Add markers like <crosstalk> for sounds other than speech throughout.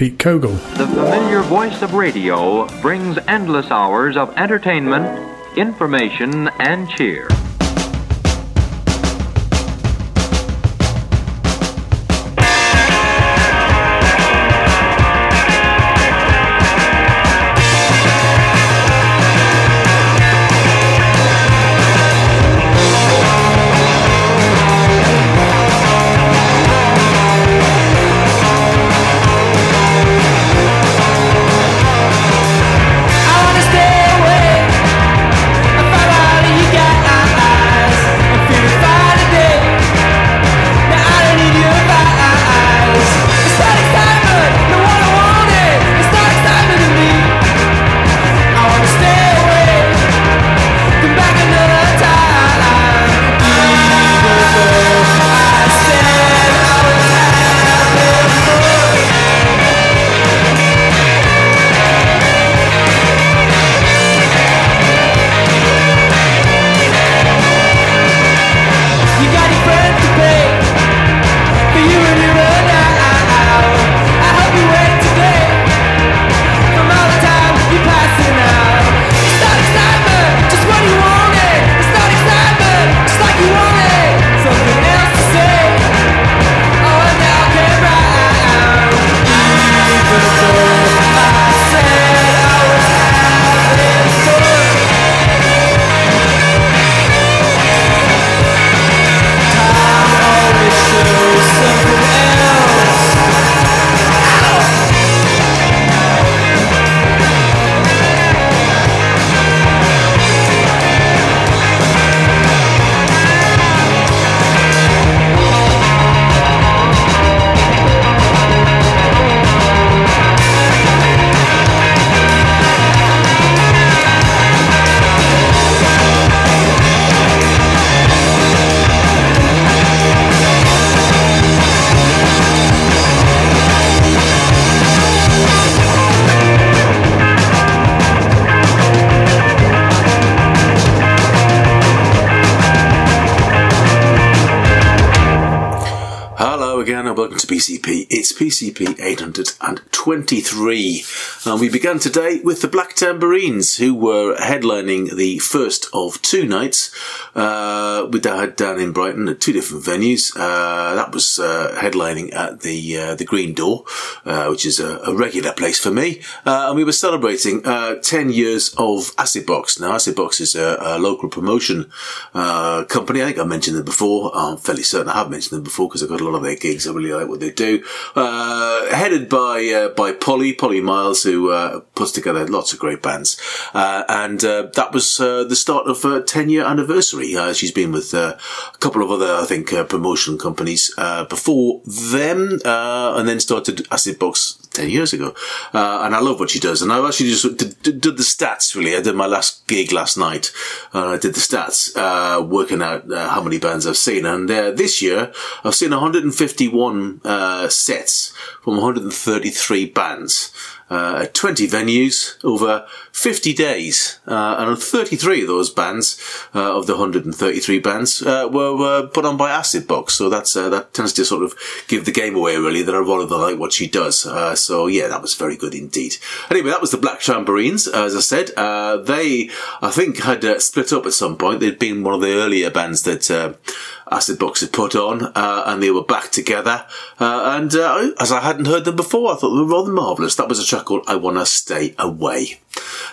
Pete Kogel. The familiar voice of radio brings endless hours of entertainment, information, and cheer. And welcome to PCP. It's PCP 823. And we began today with the Black Tambourines, who were headlining the first of two nights uh, with that down in Brighton at two different venues. Uh, that was uh, headlining at the uh, the Green Door, uh, which is a, a regular place for me. Uh, and we were celebrating uh, 10 years of Acid Box. Now, Acid Box is a, a local promotion company. I think I mentioned them before. I'm fairly certain I have mentioned them before because I've got a lot of their gigs. I really like what they do. Uh, headed by uh, by Polly, Polly Miles, who uh, puts together lots of great bands. Uh, and uh, that was the start of her 10 year anniversary. She's been with a couple of other, I think, promotion companies before them, and then started Acid Box 10 years ago. Uh, and I love what she does. And I actually just did, did, the stats, really. I did my last gig last night. Uh, I did the stats, uh, working out uh, how many bands I've seen. And uh, this year, I've seen 151 uh, sets from 133 bands. Uh, at 20 venues over 50 days, uh, and 33 of those bands, uh, of the 133 bands, uh, were, were put on by Acid Box. So that's, uh, that tends to sort of give the game away, really, that I rather like what she does. Uh, so yeah, that was very good indeed. Anyway, that was the Black Tambourines, as I said. Uh, they, I think, had split up at some point. They'd been one of the earlier bands that, uh, Acid Box had put on, uh, and they were back together. Uh, and uh, as I hadn't heard them before, I thought they were rather marvellous. That was a track called I Wanna Stay Away.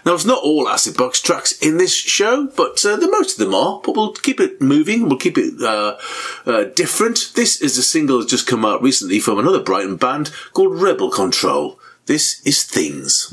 Now, it's not all Acid Box tracks in this show, but uh, the most of them are. But we'll keep it moving. We'll keep it uh, uh, different. This is a single that's just come out recently from another Brighton band called Rebel Control. This is Things.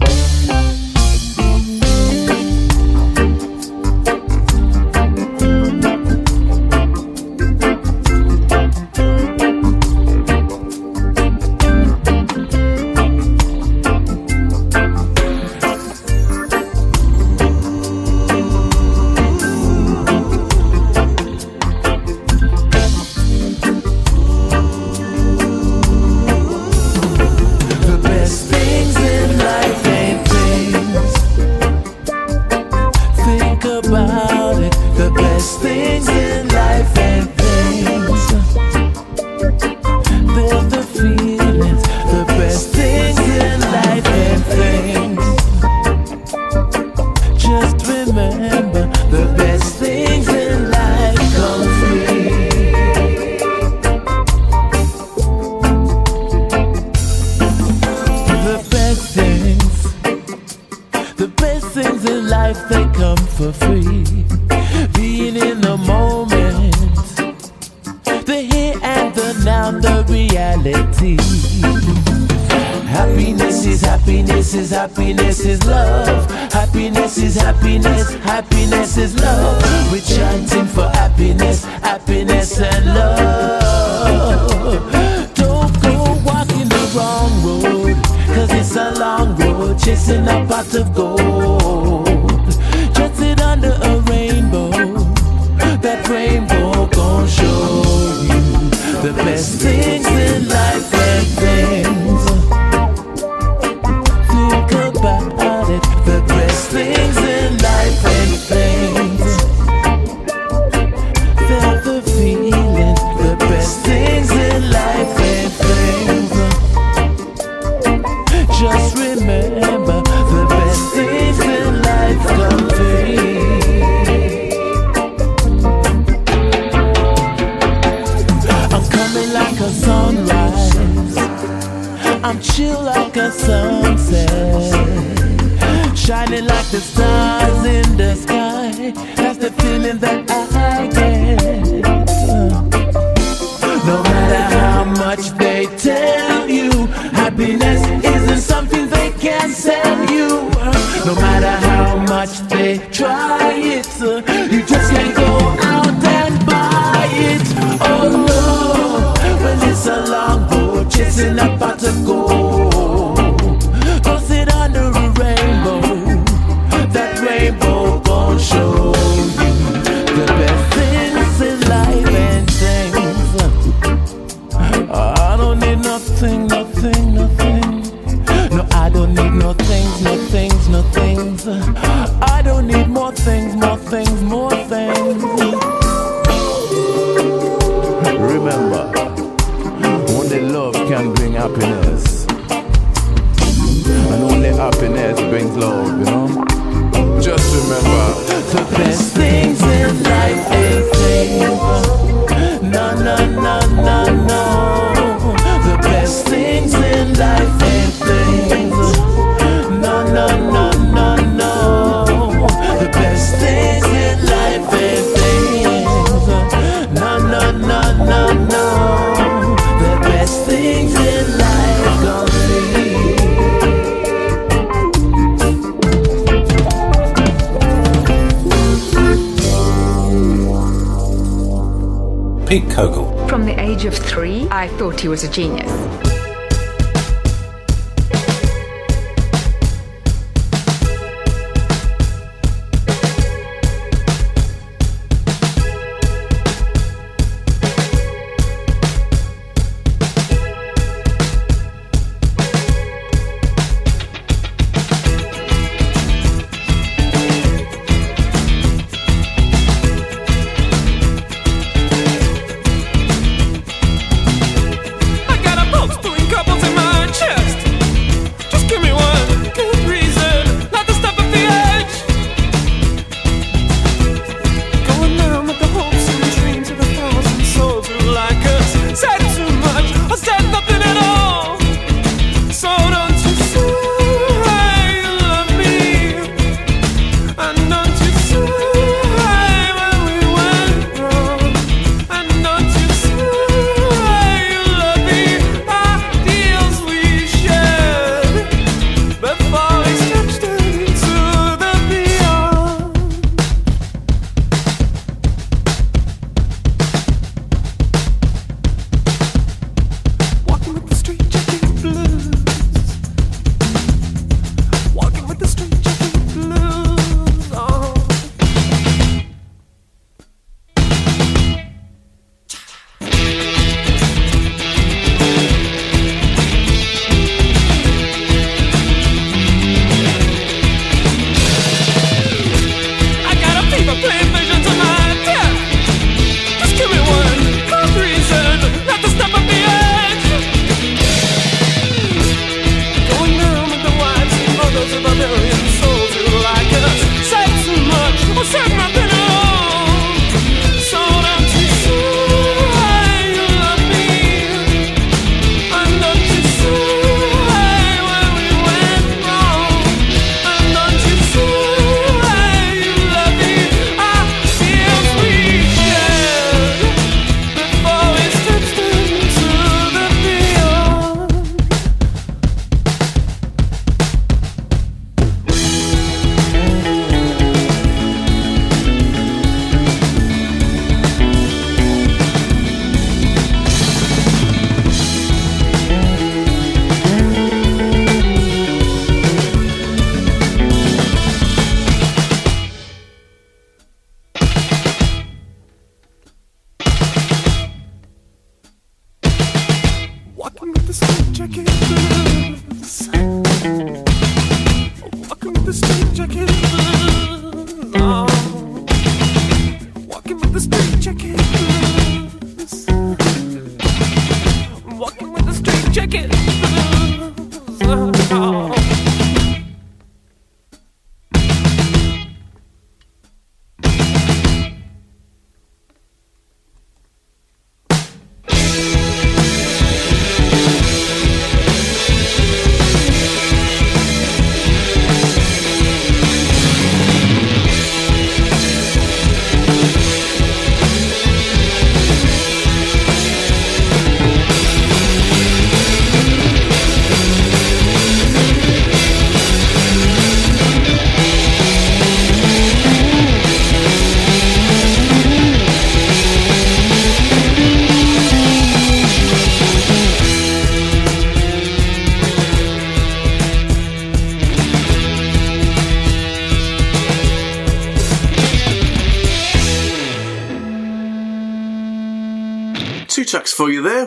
He was a genius.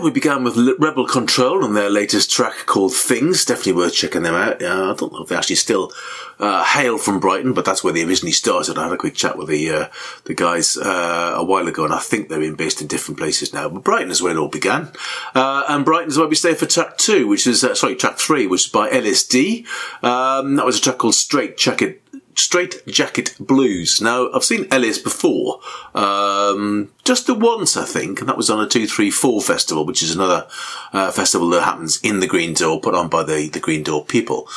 We began with Rebel Control and their latest track called Things. Definitely worth checking them out. Uh, I don't know if they actually still uh, hail from Brighton, but that's where they originally started. I had a quick chat with the uh, the guys uh, a while ago, and I think they've been based in different places now. But Brighton is where it all began, uh, and Brighton is where we stay for track two, which is uh, sorry, track three, which is by LSD. Um, that was a track called Straight Jacket Straight Jacket Blues. Now, I've seen Ellis before, um, just the once, I think, and that was on a 234 festival, which is another uh, festival that happens in the Green Door, put on by the, the Green Door people.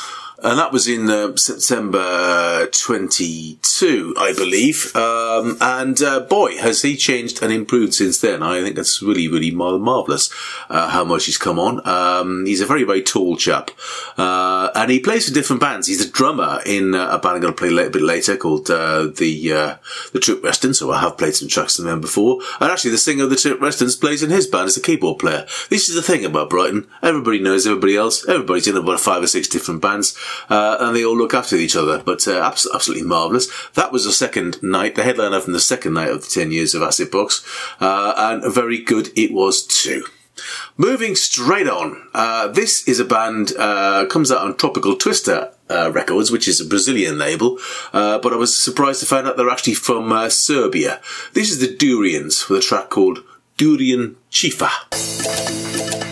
And that was in uh, September 22, I believe. Um, and uh, boy, has he changed and improved since then. I think that's really, really mar- marvellous uh, how much he's come on. Um, he's a very, very tall chap. Uh, and he plays for different bands. He's a drummer in uh, a band I'm going to play a little bit later called uh, the the Trip Western. So I have played some tracks from them before. And actually, the singer of the Trip Westerns plays in his band as a keyboard player. This is the thing about Brighton. Everybody knows everybody else. Everybody's in about five or six different bands uh, and they all look after each other. But uh, abs- absolutely marvellous. That was the second night, the headliner from the second night of the 10 years of Acid Box, uh, and very good it was too. Moving straight on, uh, this is a band, uh, comes out on Tropical Twister uh, Records, which is a Brazilian label, uh, but I was surprised to find out they're actually from uh, Serbia. This is the Durians with a track called Durian Chifa.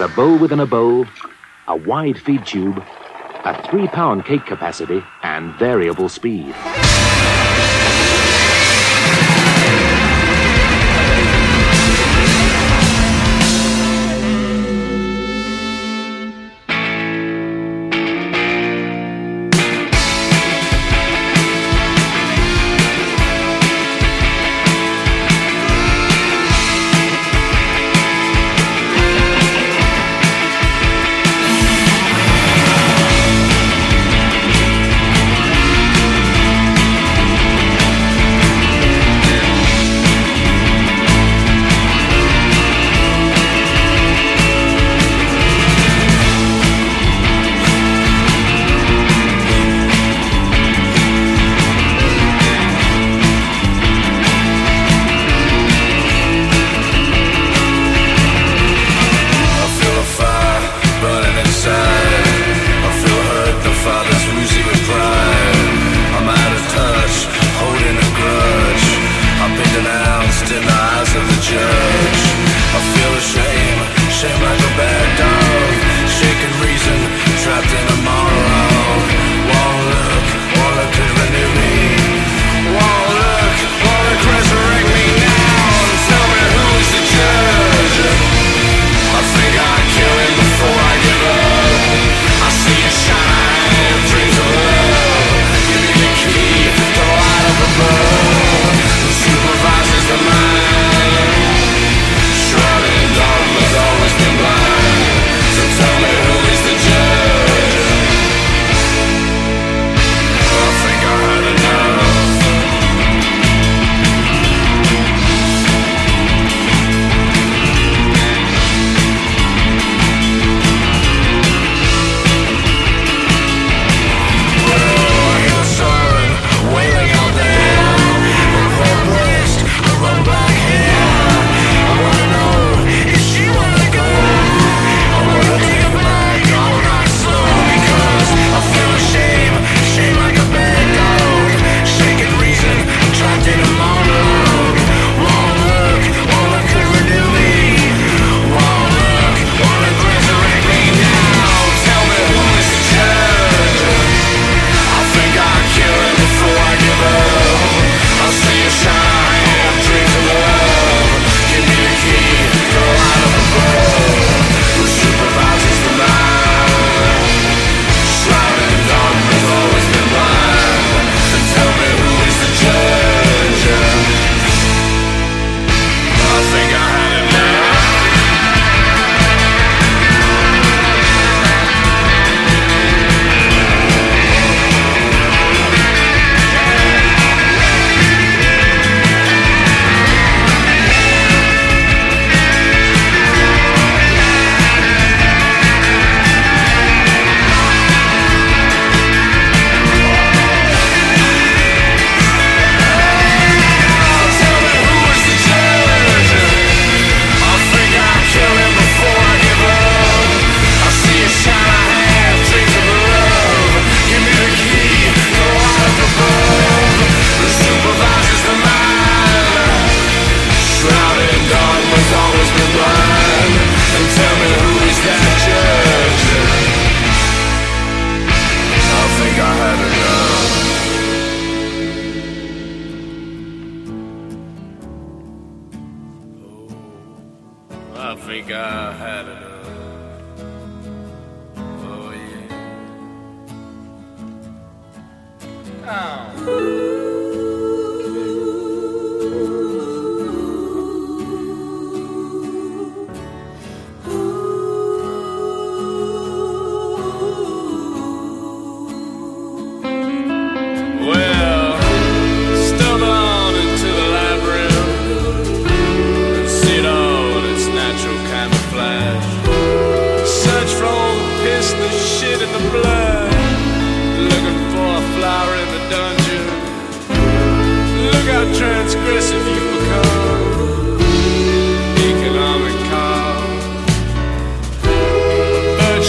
Has a bow within a bow, a wide feed tube, a three pound cake capacity, and variable speed.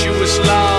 Virtuous law. Oh,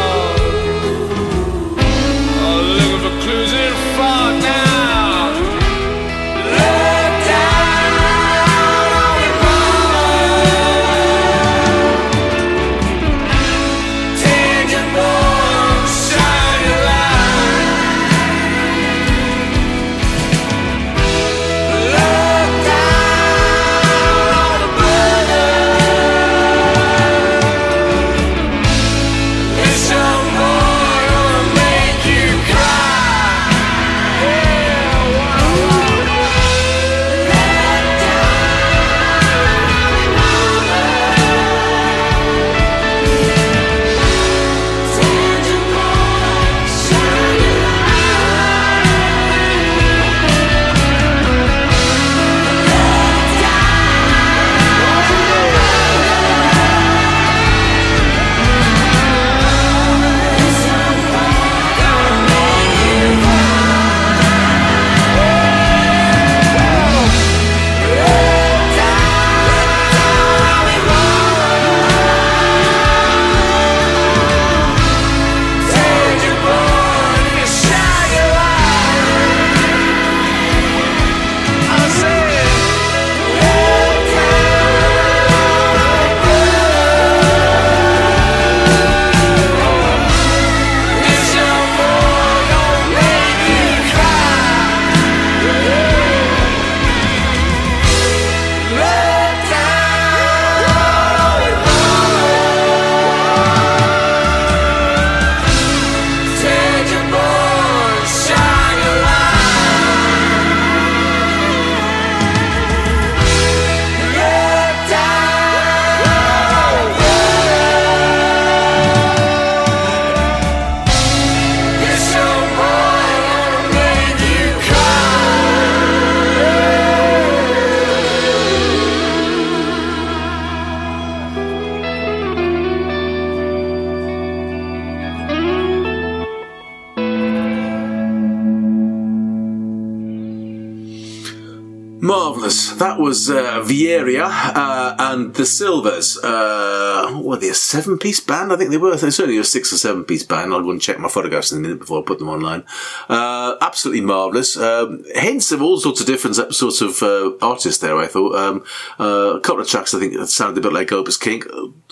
Marvellous. That was uh, Vieria uh, and the Silvers. Uh, were they, a seven piece band? I think they were. They're certainly a six or seven piece band. I'll go and check my photographs in a minute before I put them online. Uh, absolutely marvellous. Um, hints of all sorts of different sorts of uh, artists there, I thought. Um, uh, a couple of tracks I think that sounded a bit like Opus Kink.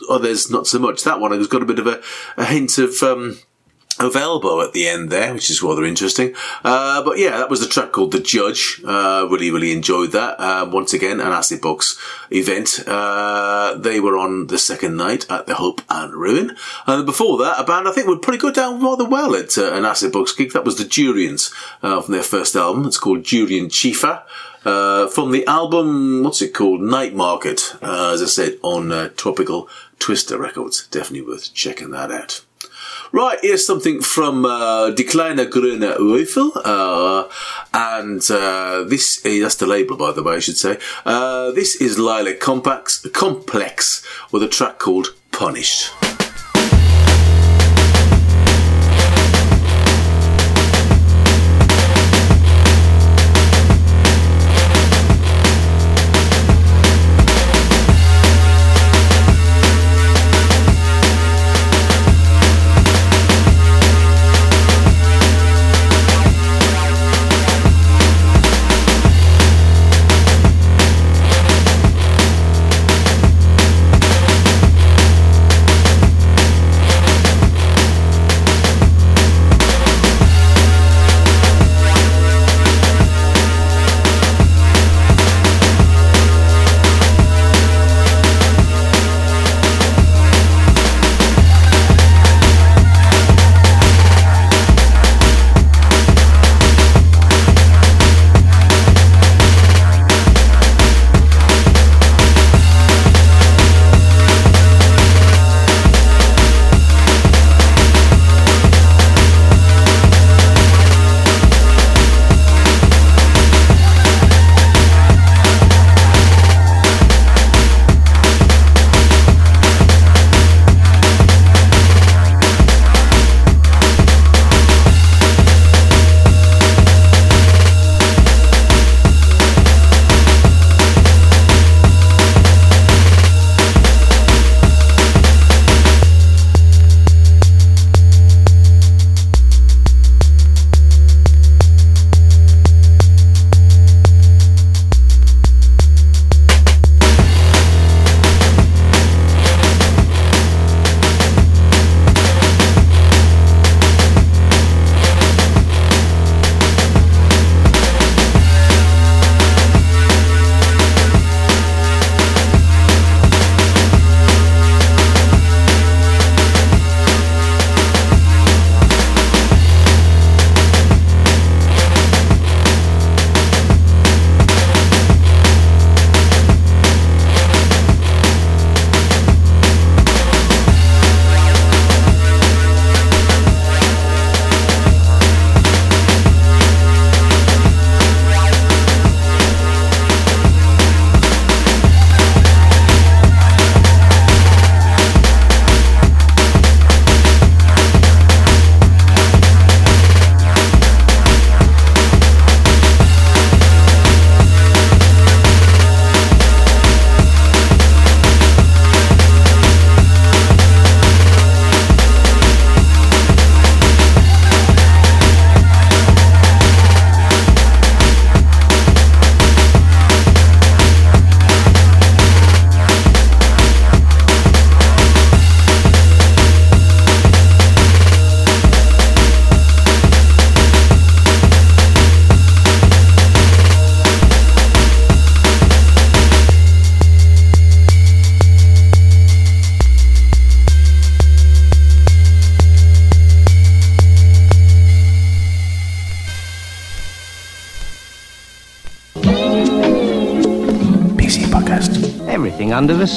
Others not so much. That one has got a bit of a, a hint of. Um, of elbow at the end there, which is rather interesting. Uh, but yeah, that was a track called The Judge. Uh, really, really enjoyed that. Uh, once again, an Acid Box event. Uh, they were on the second night at the Hope and Ruin. And before that, a band I think would probably go down rather well at uh, an Acid Box gig. That was the Durians uh, from their first album. It's called Durian Chifa. Uh, from the album, what's it called? Night Market, as I said, on Tropical Twister Records. Definitely worth checking that out. Right, here's something from uh, Decliner Grüne Eufel, uh, and uh, this is, that's the label, by the way, I should say. Uh, this is Lilac Complex, Complex with a track called Punished.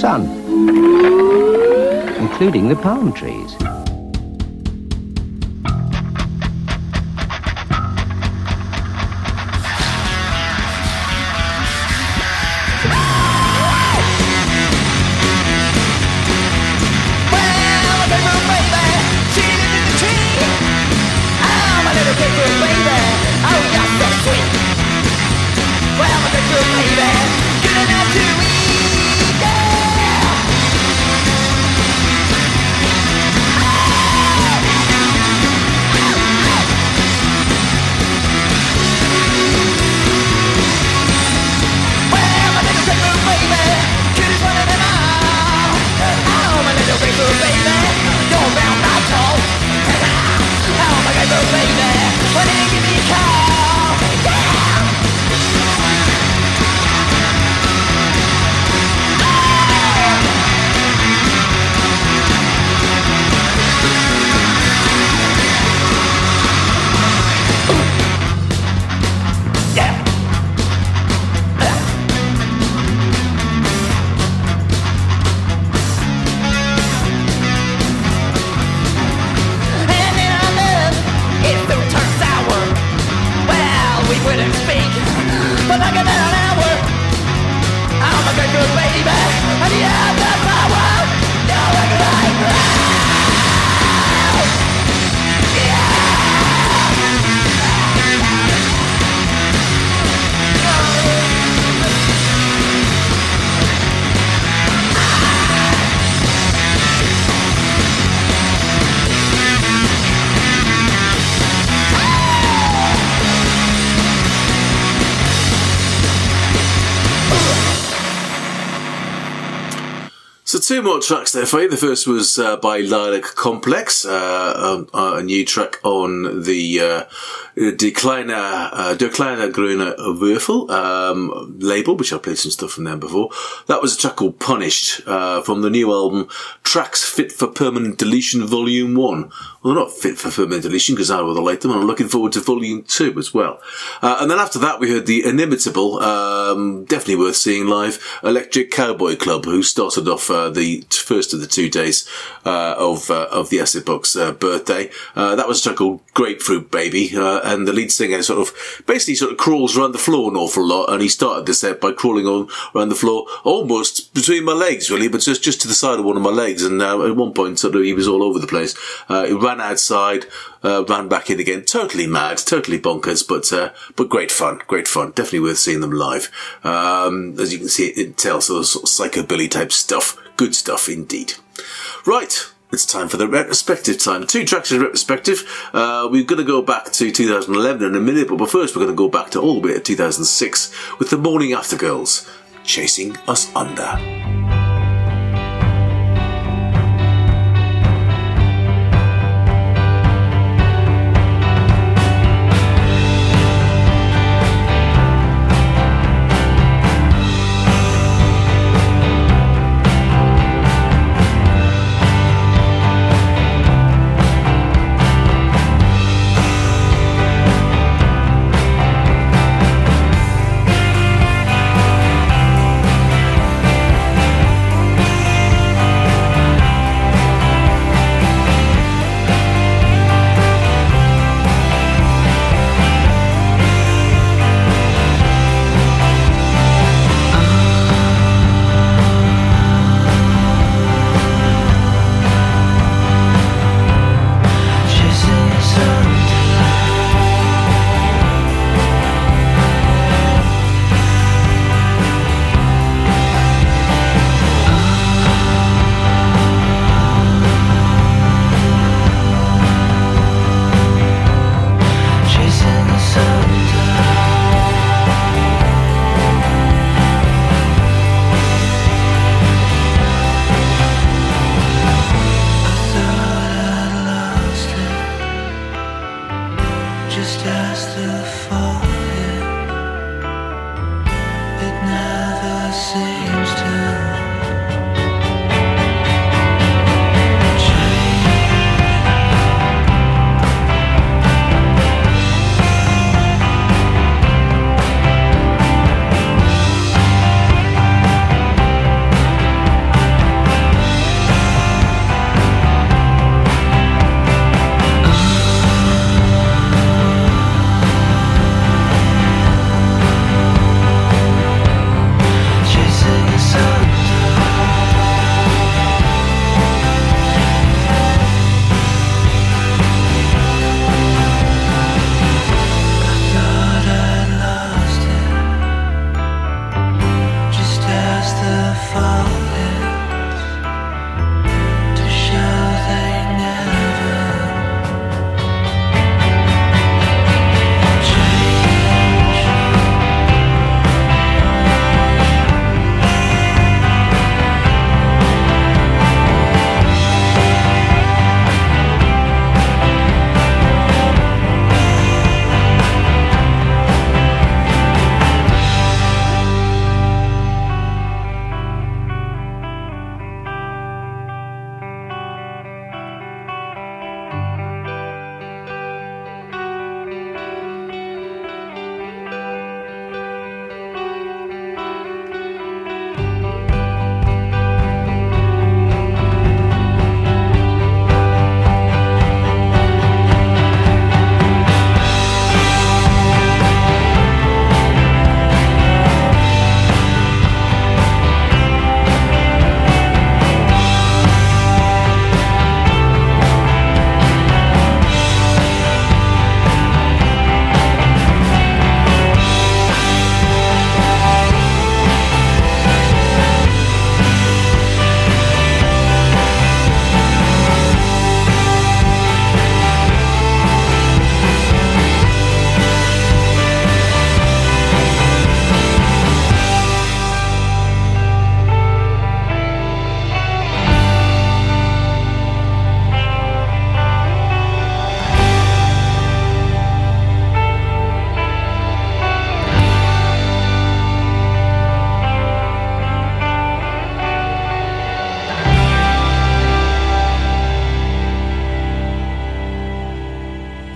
Sun, including the palm trees. More tracks there for you. The first was uh, by Lilac Complex, uh, a, a new track on the uh, Decliner, uh, Decliner Gruner Würfel um, label, which I've played some stuff from them before. That was a track called Punished uh, from the new album Tracks Fit for Permanent Deletion Volume 1. Well, not fit for permanent deletion because I rather like them, and I'm looking forward to Volume 2 as well. Uh, and then after that, we heard the inimitable, um, definitely worth seeing live, Electric Cowboy Club, who started off uh, the first of the two days uh, of uh, of the Acid Box birthday. That was a track called Grapefruit Baby, uh, and the lead singer sort of basically sort of crawls around the floor an awful lot, and he started the set by crawling on around the floor almost between my legs, really, but just just to the side of one of my legs. And uh, at one point, sort of, he was all over the place. Uh, he ran outside, uh, ran back in again, totally mad, totally bonkers, but uh, but great fun, great fun. Definitely worth seeing them live. Um, as you can see, it tells sort of, sort of psychobilly type stuff. Good stuff indeed. Right. It's time for the retrospective time. Two tracks in retrospective. Uh, we're going to go back to 2011 in a minute, but first we're going to go back to all the way to 2006 with the Morning After Girls, Chasing Us Under.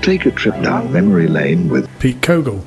Take a trip down memory lane with Pete Cogle.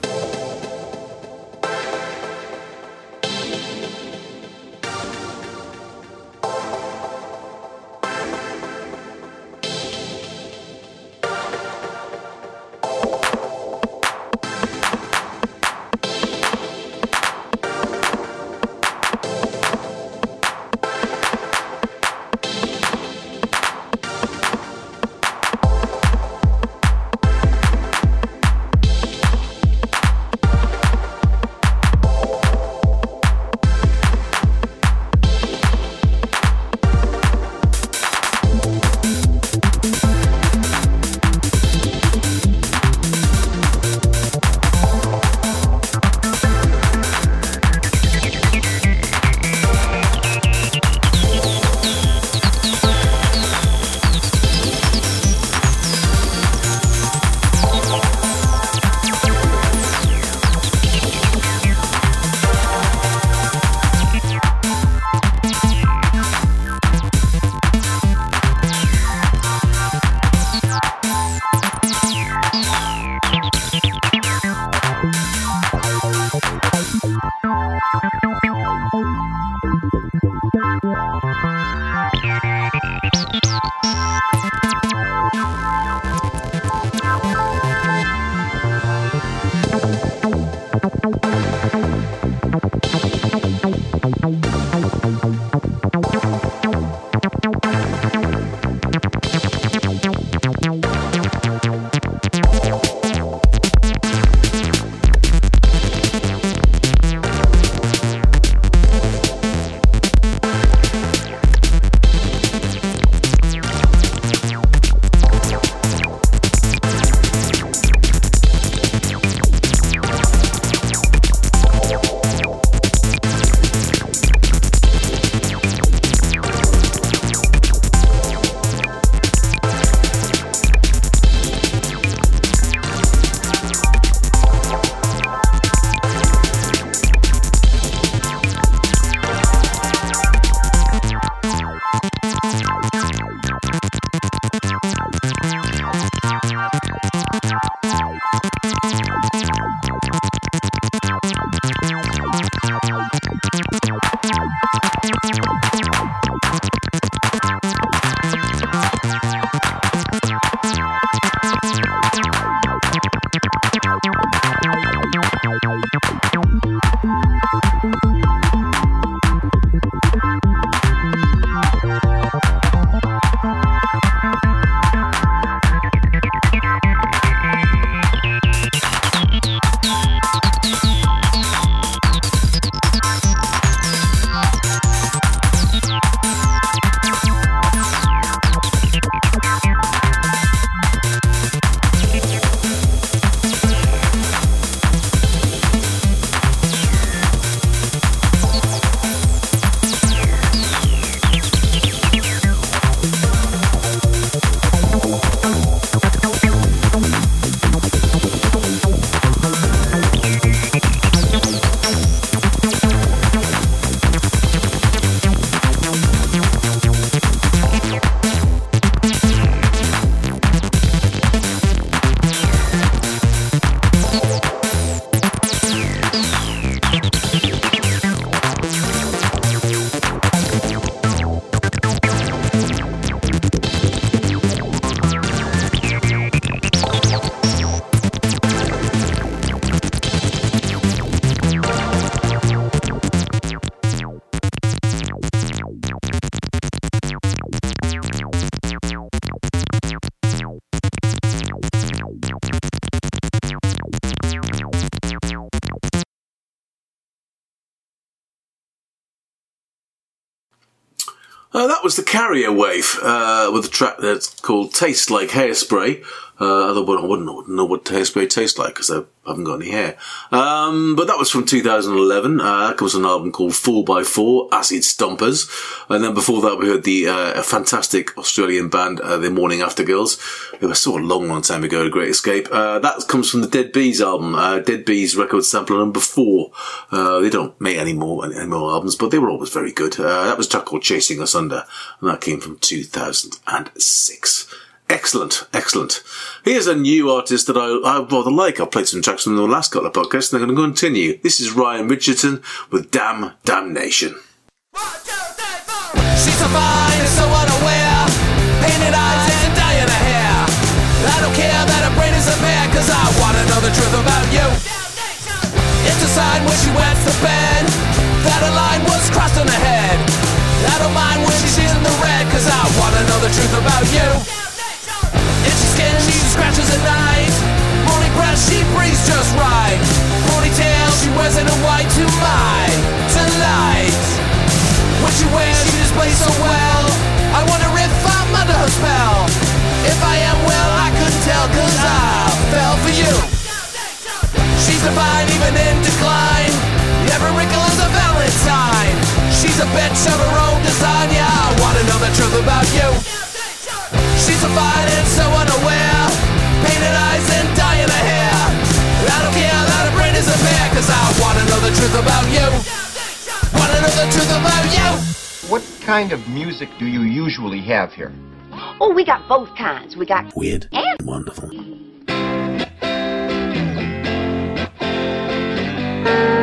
Was the Carrier Wave uh, with a track that's called "Taste Like Hairspray." Uh, other one, I wouldn't know, what hairspray tastes like because I haven't got any hair. Um, but that was from 2011. Uh, that comes from an album called Four by Four Acid Stompers, and then before that we heard the uh, fantastic Australian band, uh, the Morning After Girls. They were so a long, long time ago. A Great Escape. Uh, that comes from the Dead Bees album, uh, Dead Bees record sampler number four. they don't make any more any more albums, but they were always very good. that was a track called Chasing Us Under, and that came from 2006. Excellent, excellent. Here's a new artist that I, I rather like. I played some tracks from the last couple of podcasts, and I'm going to continue. This is Ryan Richardson with Damn Damnation. She's so fine so unaware Painted eyes and dyeing her hair I don't care that her brain is a Cause I wanna know the truth about you It's a sign when she wets the bed That a line was crossed on her head I don't mind when she's in the red Cause I wanna know the truth about you Itchy skin, she scratches at night Morning breath, she breathes just right Ponytail, she wears in a white to my delight when she wears, she displays so well. I wonder if I'm under her spell. If I am, well, I couldn't tell, cause I fell for you. She's divine, even in decline. Every wrinkle is a valentine. She's a bitch of her own design, yeah, I wanna know the truth about you. She's so fine and so unaware. Painted eyes and dyeing her hair. I don't care that her brain is a mare, cause I wanna know the truth about you. Wanna know the truth about you. What kind of music do you usually have here? Oh, we got both kinds. We got Weird. and Wonderful. <laughs>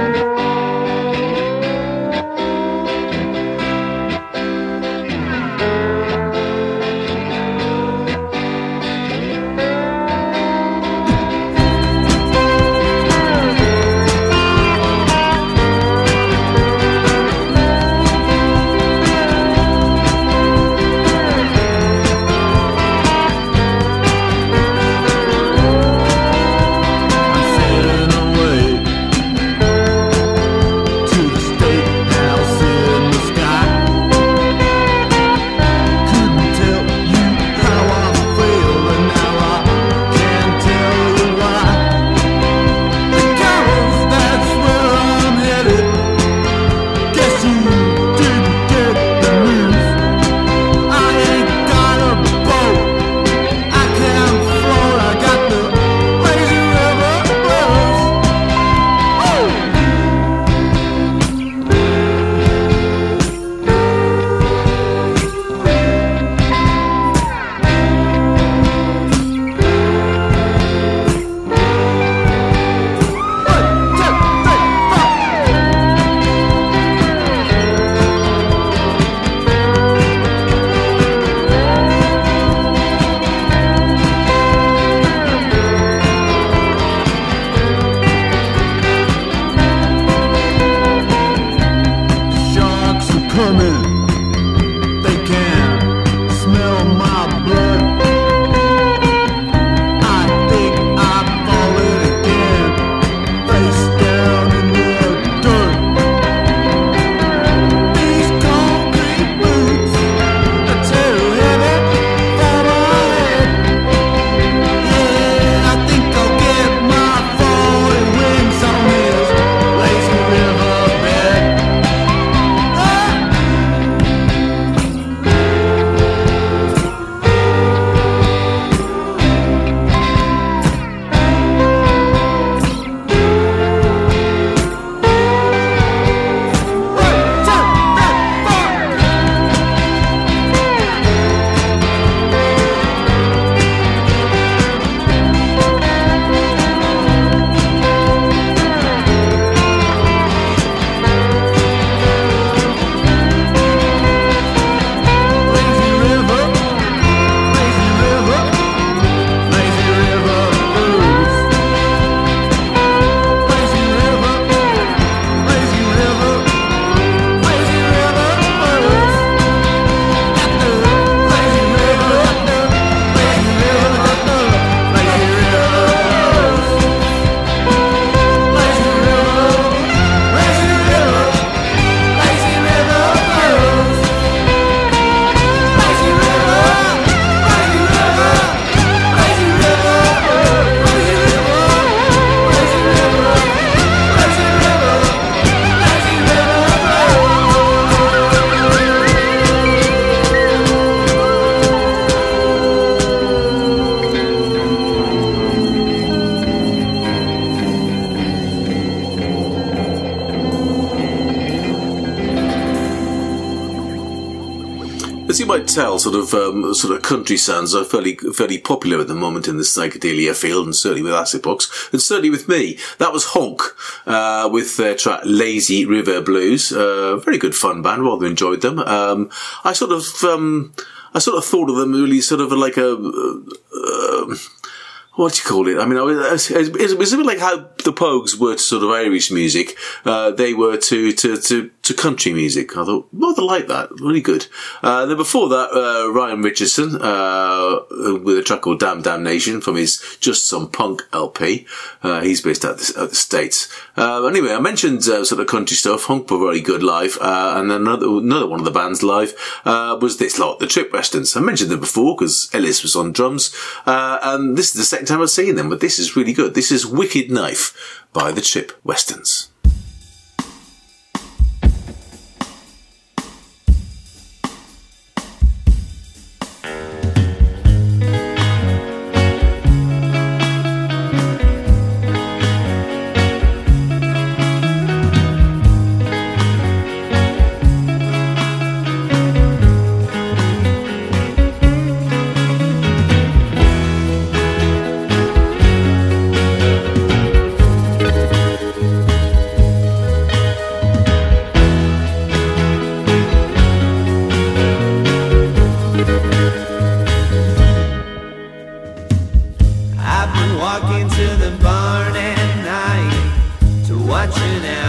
sort of um, sort of country sounds are fairly fairly popular at the moment in the psychedelia field, and certainly with acid box, and certainly with me. That was Honk uh, with their track "Lazy River Blues." Uh, very good fun band. Rather enjoyed them. Um, I sort of um, I sort of thought of them really sort of like a. Uh, what do you call it? I mean, I was- it was, it was a bit like how the Pogues were to sort of Irish music. Uh, they were to, to, to, to country music. I thought, rather like that. Really good. Uh, then before that, uh, Ryan Richardson, uh, with a track called Damn Damnation from his Just Some Punk LP. Uh, he's based out the, the States. Uh, anyway, I mentioned, uh, sort of country stuff. Honk were very good live. Uh, and then another, another one of the bands live, uh, was this lot, the Trip Westerns. I mentioned them before because Ellis was on drums. Uh, and this is the second time I've seen them, but this is really good. This is Wicked Knife by the Trip Westerns. The barn at night to watch an owl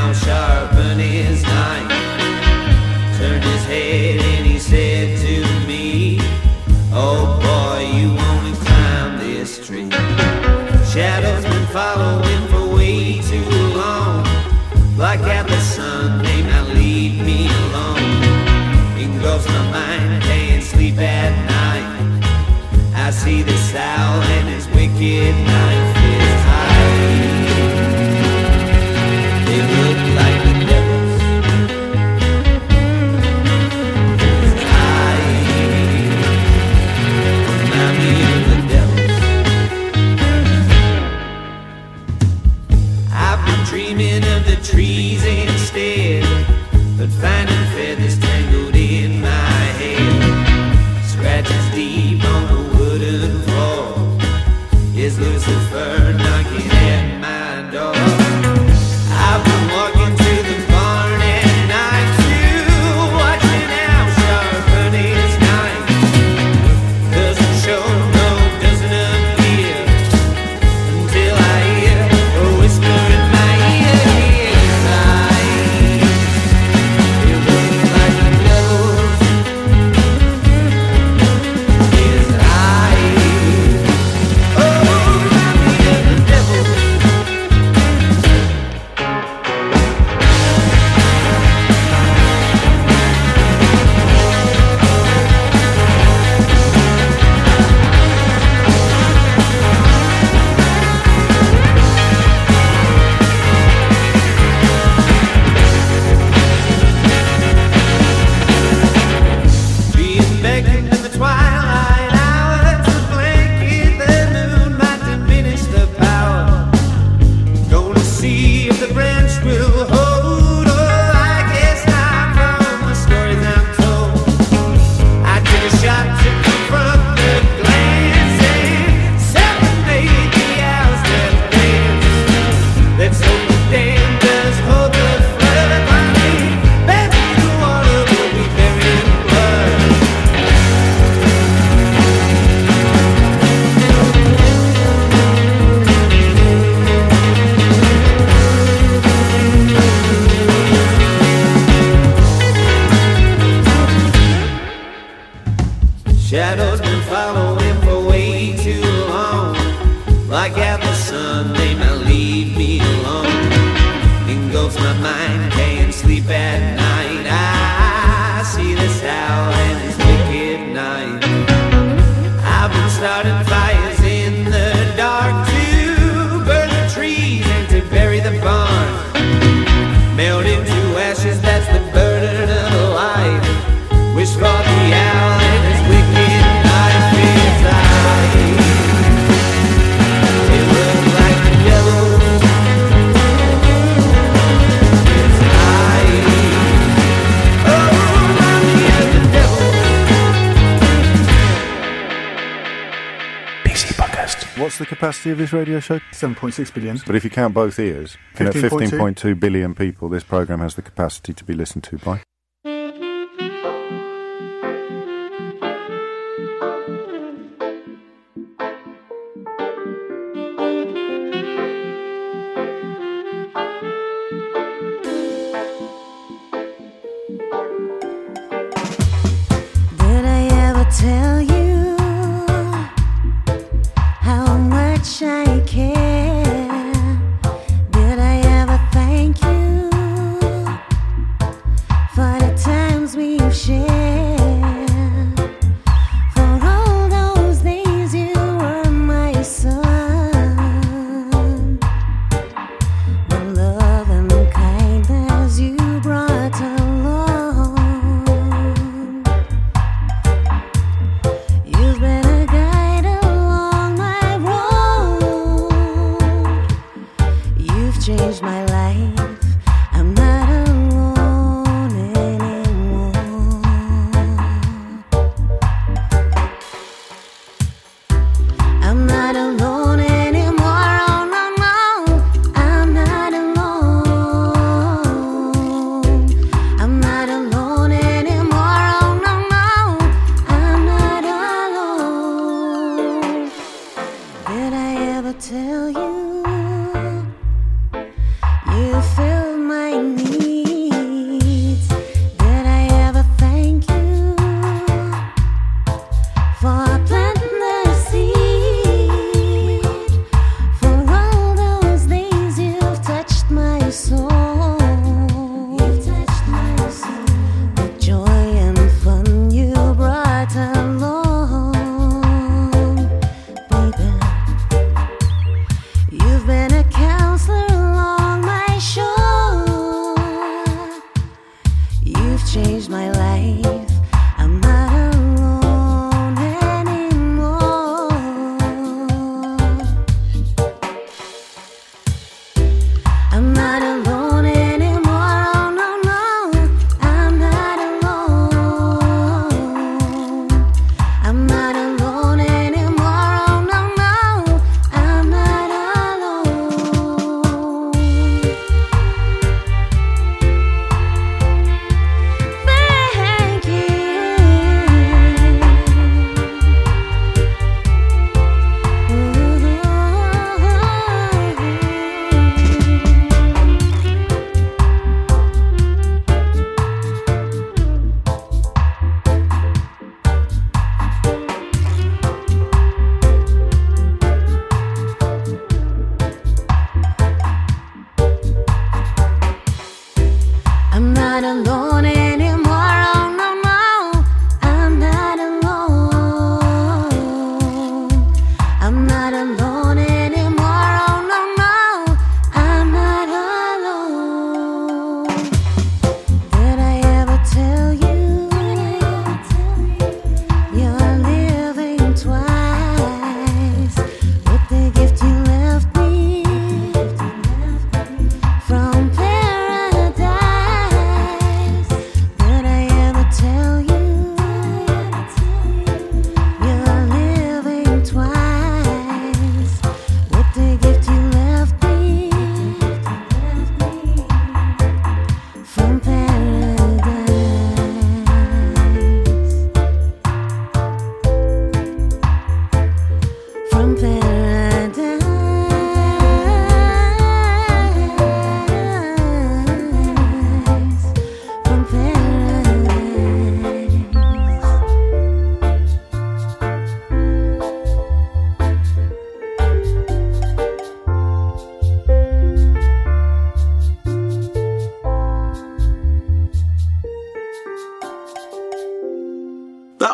capacity of this radio show? 7.6 billion. But if you count both ears, you know, 15.2. 15.2 billion people, this program has the capacity to be listened to by.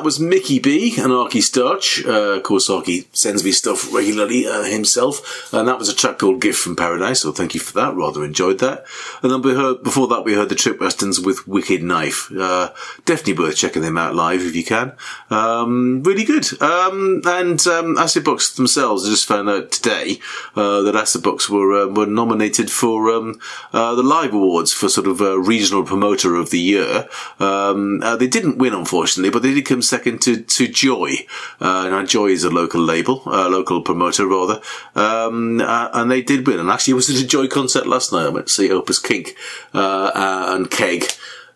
Was Mickey B and Arky Starch. Uh, of course, Arky sends me stuff regularly uh, himself, and that was a track called "Gift from Paradise." So thank you for that. Rather enjoyed that. And then we heard before that we heard the Trip Westerns with "Wicked Knife." Uh, definitely worth checking them out live if you can. Um, really good. Um, and um, Acid Box themselves, I just found out today uh, that Acid Box were uh, were nominated for um, uh, the Live Awards for sort of regional promoter of the year. Um, they didn't win, unfortunately, but they did come second to to Joy. Uh, now Joy is a local label, a local promoter rather, um, uh, and they did win. And actually, I was at a Joy concert last night. I went to see Opus Kink uh, uh, and Keg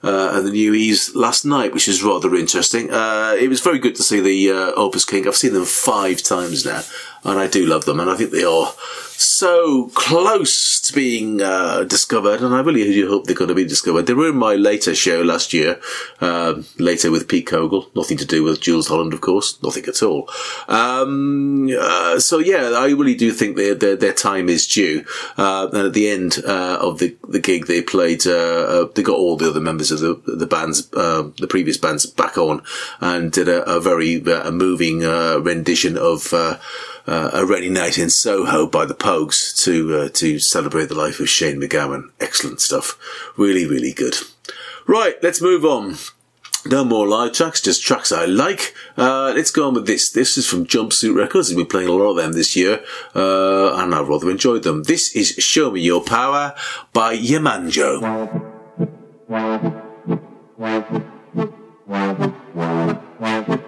uh, and the New E's last night, which is rather interesting. Uh, it was very good to see the uh, Opus Kink. I've seen them five times now, and I do love them, and I think they are so close to being uh, discovered, and I really do hope they're going to be discovered. They were in my later show last year, um, later with Pete Cogle. Nothing to do with Jools Holland, of course, nothing at all. Um, uh, so yeah, I really do think their their, their time is due. Uh, and at the end uh, of the the gig, they played. Uh, uh, they got all the other members of the the bands, uh, the previous bands, back on, and did a, a very uh, moving uh, rendition of. Uh, a rainy night in Soho by the Pogues to uh, to celebrate the life of Shane MacGowan. Excellent stuff. Really, really good. Right, let's move on. No more live tracks, just tracks I like. Uh, let's go on with this. This is from Jumpsuit Records. We've been playing a lot of them this year, uh, and I've rather enjoyed them. This is Show Me Your Power by Yamanjo. <laughs>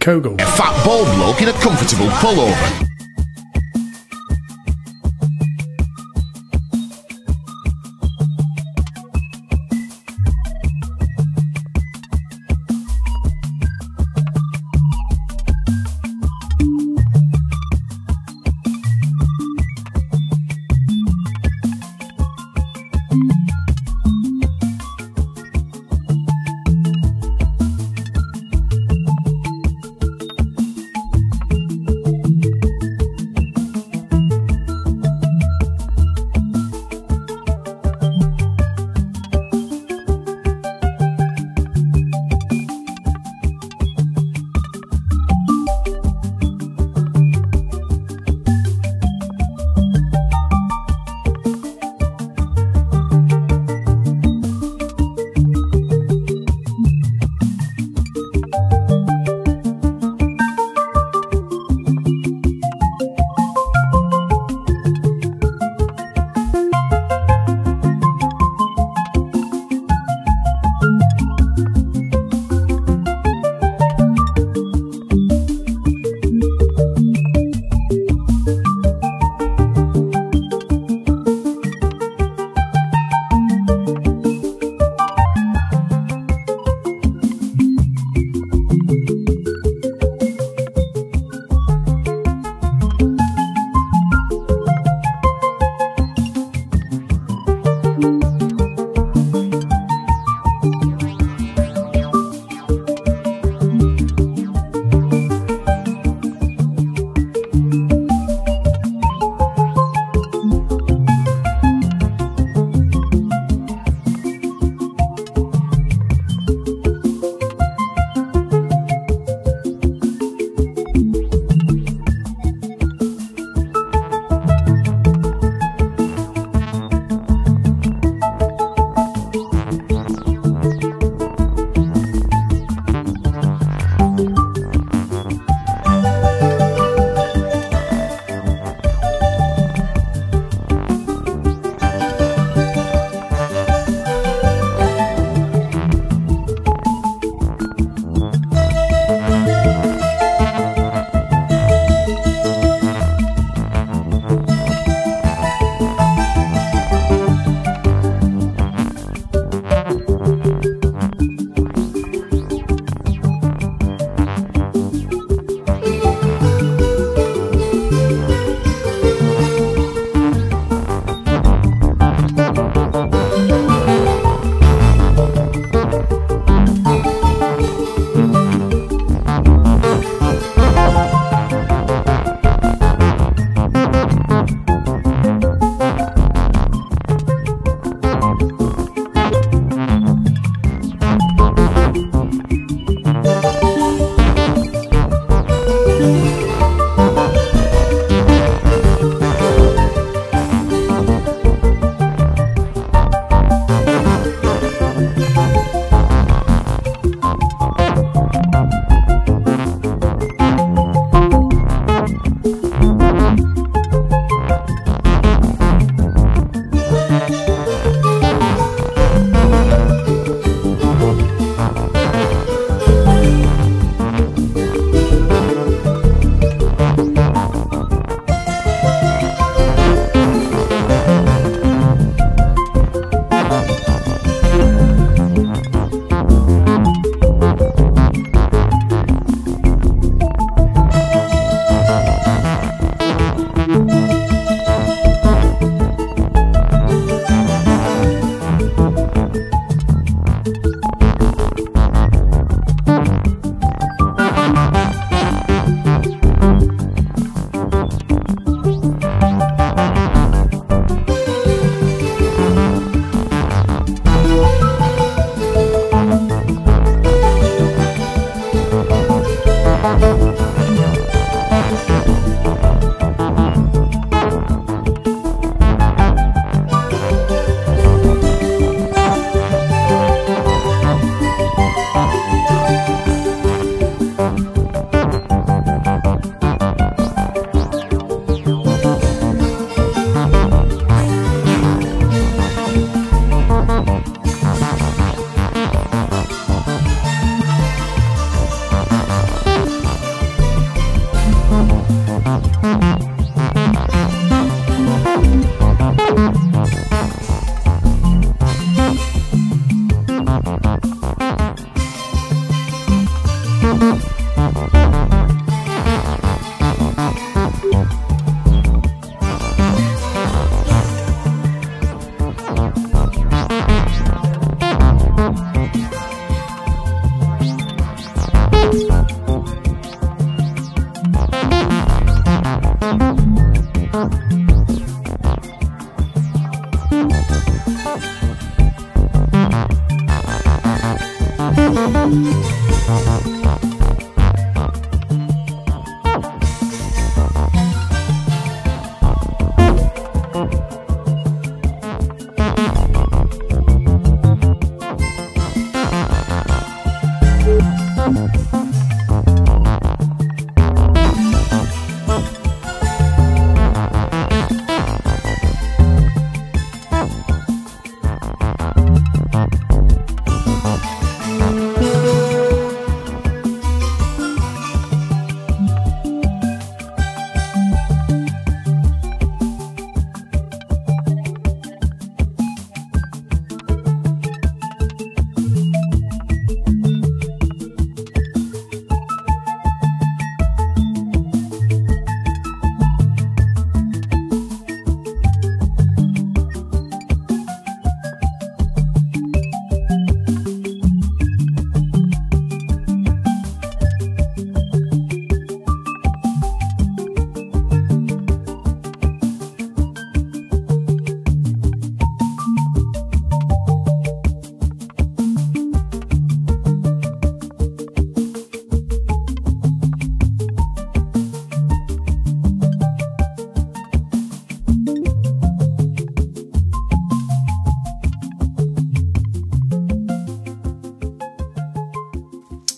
Cogle. a fat bald bloke in a comfortable pullover.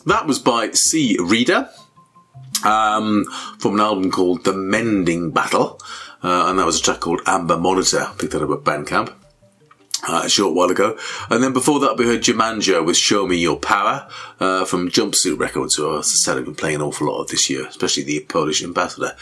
That was by C. Reader um, from an album called The Mending Battle, uh, and that was a track called Amber Monitor. I picked that up at Bandcamp. Uh, a short while ago. And then before that, we heard Jemanja with Show Me Your Power uh, from Jumpsuit Records, who, as I said, have been playing an awful lot of this year, especially the Polish ambassador.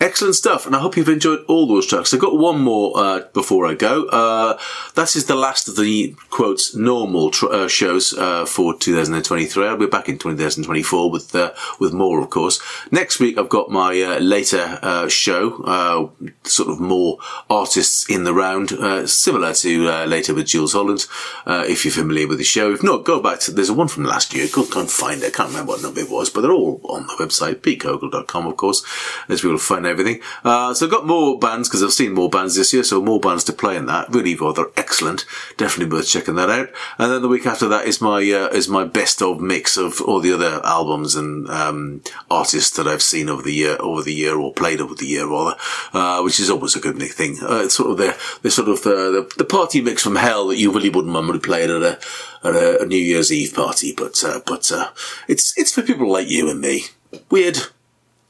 Excellent stuff, and I hope you've enjoyed all those tracks. I've got one more uh, before I go. Uh, that is the last of the, quotes, normal tr- uh, shows uh, for 2023. I'll be back in 2024 with with more, of course. Next week, I've got my later show, sort of more artists in the round, similar to uh, with Jools Holland, uh, if you're familiar with the show. If not, go back to, there's a one from last year, go, go and find it. I can't remember what number it was, but they're all on the website, petecogle.com, of course, as we will find everything. Uh, so I've got more bands, because I've seen more bands this year, so more bands to play in that. Really rather excellent. Definitely worth checking that out. And then the week after that is my, uh, is my best of mix of all the other albums and, um, artists that I've seen over the year, over the year, or played over the year, rather, uh, which is always a good thing. Uh, it's sort of the, the sort of the, the, the party mix from hell that you really wouldn't normally play at a, at a New Year's Eve party, but, uh, but, uh, it's, it's for people like you and me. Weird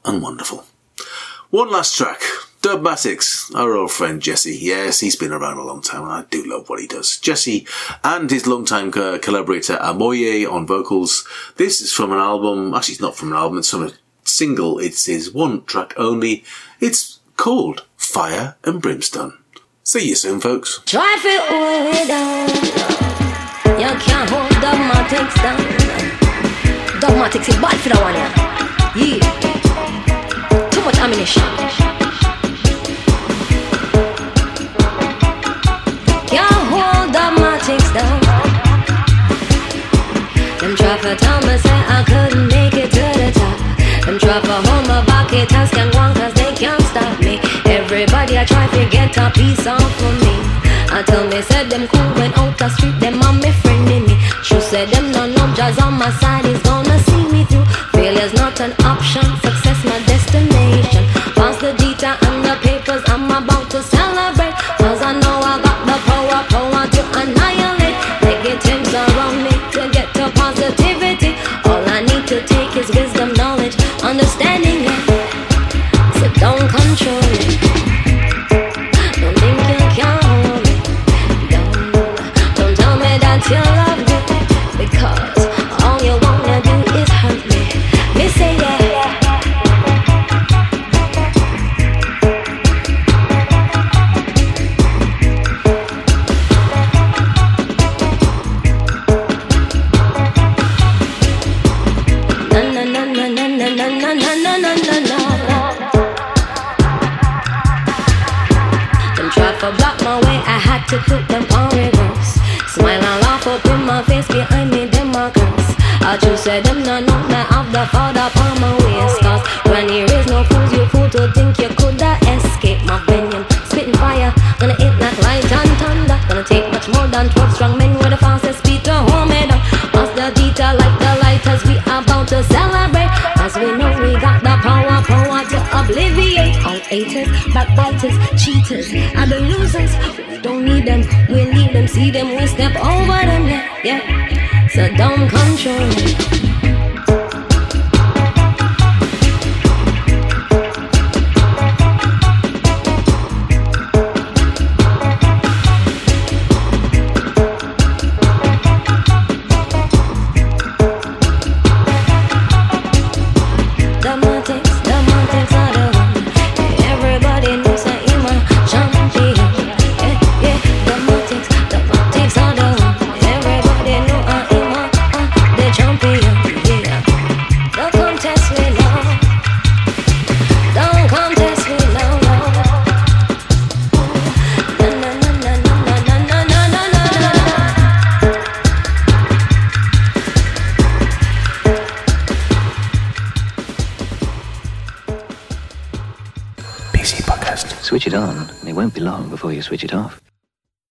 and wonderful. One last track. Dubmatix, our old friend Jesse. Yes, he's been around a long time and I do love what he does. Jesse and his longtime co- collaborator Amoye on vocals. This is from an album, actually it's not from an album, it's from a single. It's his one track only. It's called Fire and Brimstone. See you soon, folks. You can't hold Dubmatix down. Dubmatix is bad for the one, yeah. Yeah. Too much ammunition. Can't hold Dubmatix down. Them me say I couldn't make it to the top. Them hold my bucket and one cause they can't stop me. Everybody I try to get a piece off of me. I tell me said them cool when out the street, them on me friend in me. She said them no no jazz on my side is gonna see me through. Failure's not an option,